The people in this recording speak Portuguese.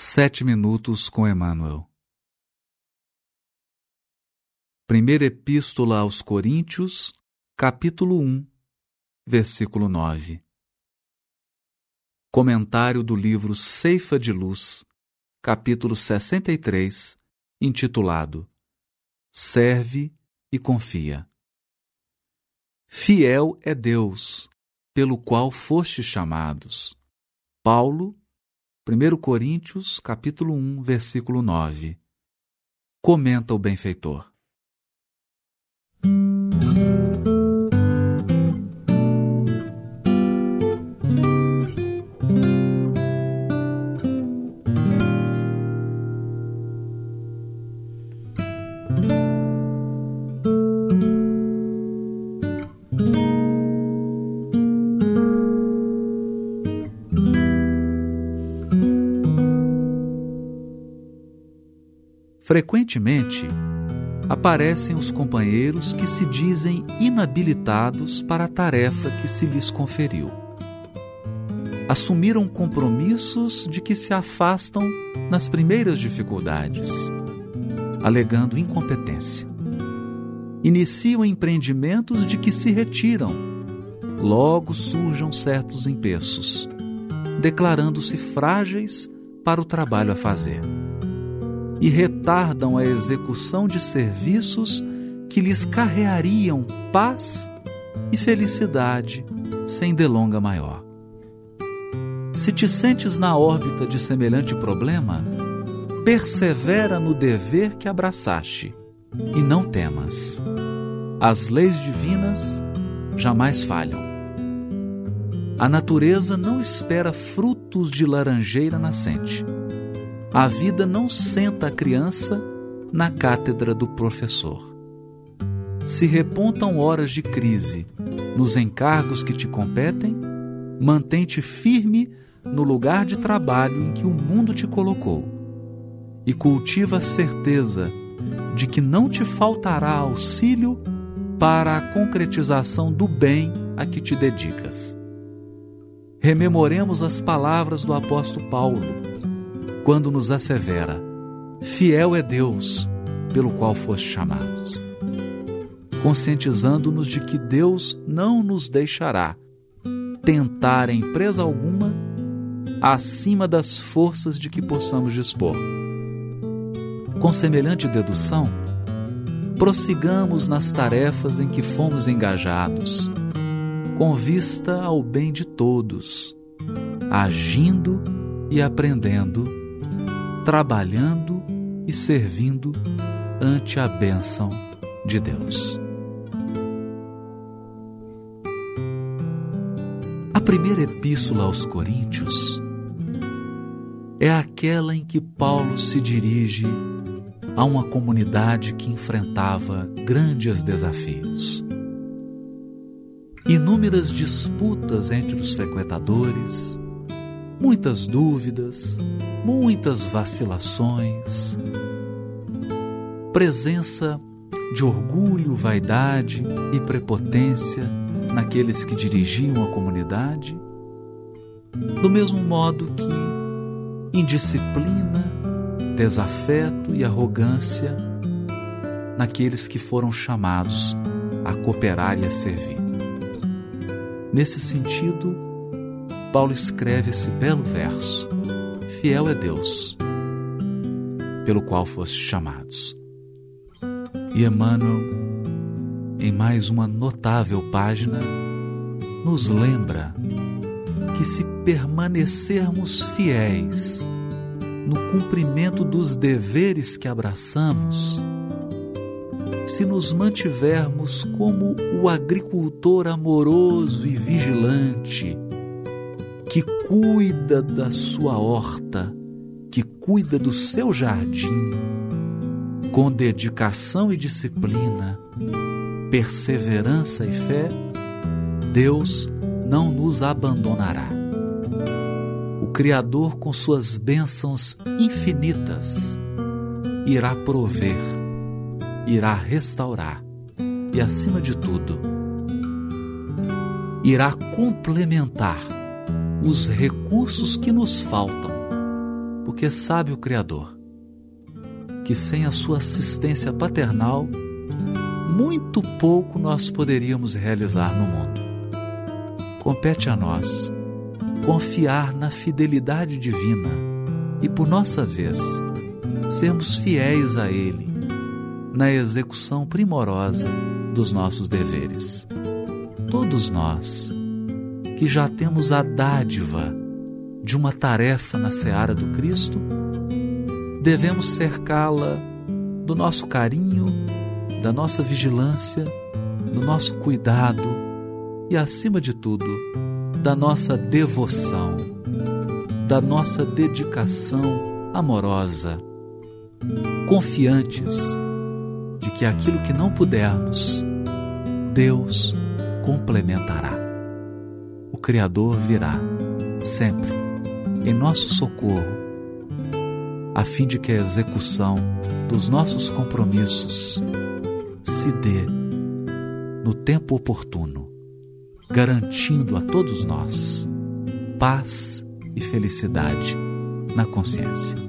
Sete minutos com Emmanuel. Primeira Epístola aos Coríntios, capítulo 1, versículo 9. Comentário do livro Ceifa de Luz, capítulo 63, intitulado Serve e confia. Fiel é Deus, pelo qual fostes chamados. Paulo, 1 Coríntios, capítulo 1, versículo 9. Comenta o benfeitor. Frequentemente, aparecem os companheiros que se dizem inabilitados para a tarefa que se lhes conferiu. Assumiram compromissos de que se afastam nas primeiras dificuldades, alegando incompetência. Iniciam empreendimentos de que se retiram. Logo surjam certos empeços, declarando-se frágeis para o trabalho a fazer e retardam a execução de serviços que lhes carreariam paz e felicidade sem delonga maior. Se te sentes na órbita de semelhante problema, persevera no dever que abraçaste e não temas. As leis divinas jamais falham. A natureza não espera frutos de laranjeira nascente a vida não senta a criança na cátedra do professor. Se repontam horas de crise nos encargos que te competem, mantém-te firme no lugar de trabalho em que o mundo te colocou e cultiva a certeza de que não te faltará auxílio para a concretização do bem a que te dedicas. Rememoremos as palavras do apóstolo Paulo quando nos assevera: Fiel é Deus, pelo qual foste chamados. Conscientizando-nos de que Deus não nos deixará tentar empresa alguma acima das forças de que possamos dispor. Com semelhante dedução, prossigamos nas tarefas em que fomos engajados, com vista ao bem de todos, agindo e aprendendo trabalhando e servindo ante a bênção de Deus. A primeira epístola aos Coríntios é aquela em que Paulo se dirige a uma comunidade que enfrentava grandes desafios. Inúmeras disputas entre os frequentadores, muitas dúvidas, muitas vacilações, presença de orgulho, vaidade e prepotência naqueles que dirigiam a comunidade, do mesmo modo que indisciplina, desafeto e arrogância naqueles que foram chamados a cooperar e a servir. Nesse sentido, Paulo escreve esse belo verso: Fiel é Deus, pelo qual foste chamados. E Emmanuel, em mais uma notável página, nos lembra que se permanecermos fiéis no cumprimento dos deveres que abraçamos, se nos mantivermos como o agricultor amoroso e vigilante, que cuida da sua horta, que cuida do seu jardim, com dedicação e disciplina, perseverança e fé, Deus não nos abandonará. O Criador, com suas bênçãos infinitas, irá prover, irá restaurar e, acima de tudo, irá complementar os recursos que nos faltam, porque sabe o Criador que sem a sua assistência paternal, muito pouco nós poderíamos realizar no mundo. Compete a nós confiar na fidelidade divina e, por nossa vez, sermos fiéis a Ele na execução primorosa dos nossos deveres. Todos nós que já temos a dádiva de uma tarefa na seara do Cristo, devemos cercá-la do nosso carinho, da nossa vigilância, do nosso cuidado e, acima de tudo, da nossa devoção, da nossa dedicação amorosa, confiantes de que aquilo que não pudermos, Deus complementará. O Criador virá sempre em nosso socorro a fim de que a execução dos nossos compromissos se dê no tempo oportuno, garantindo a todos nós paz e felicidade na consciência.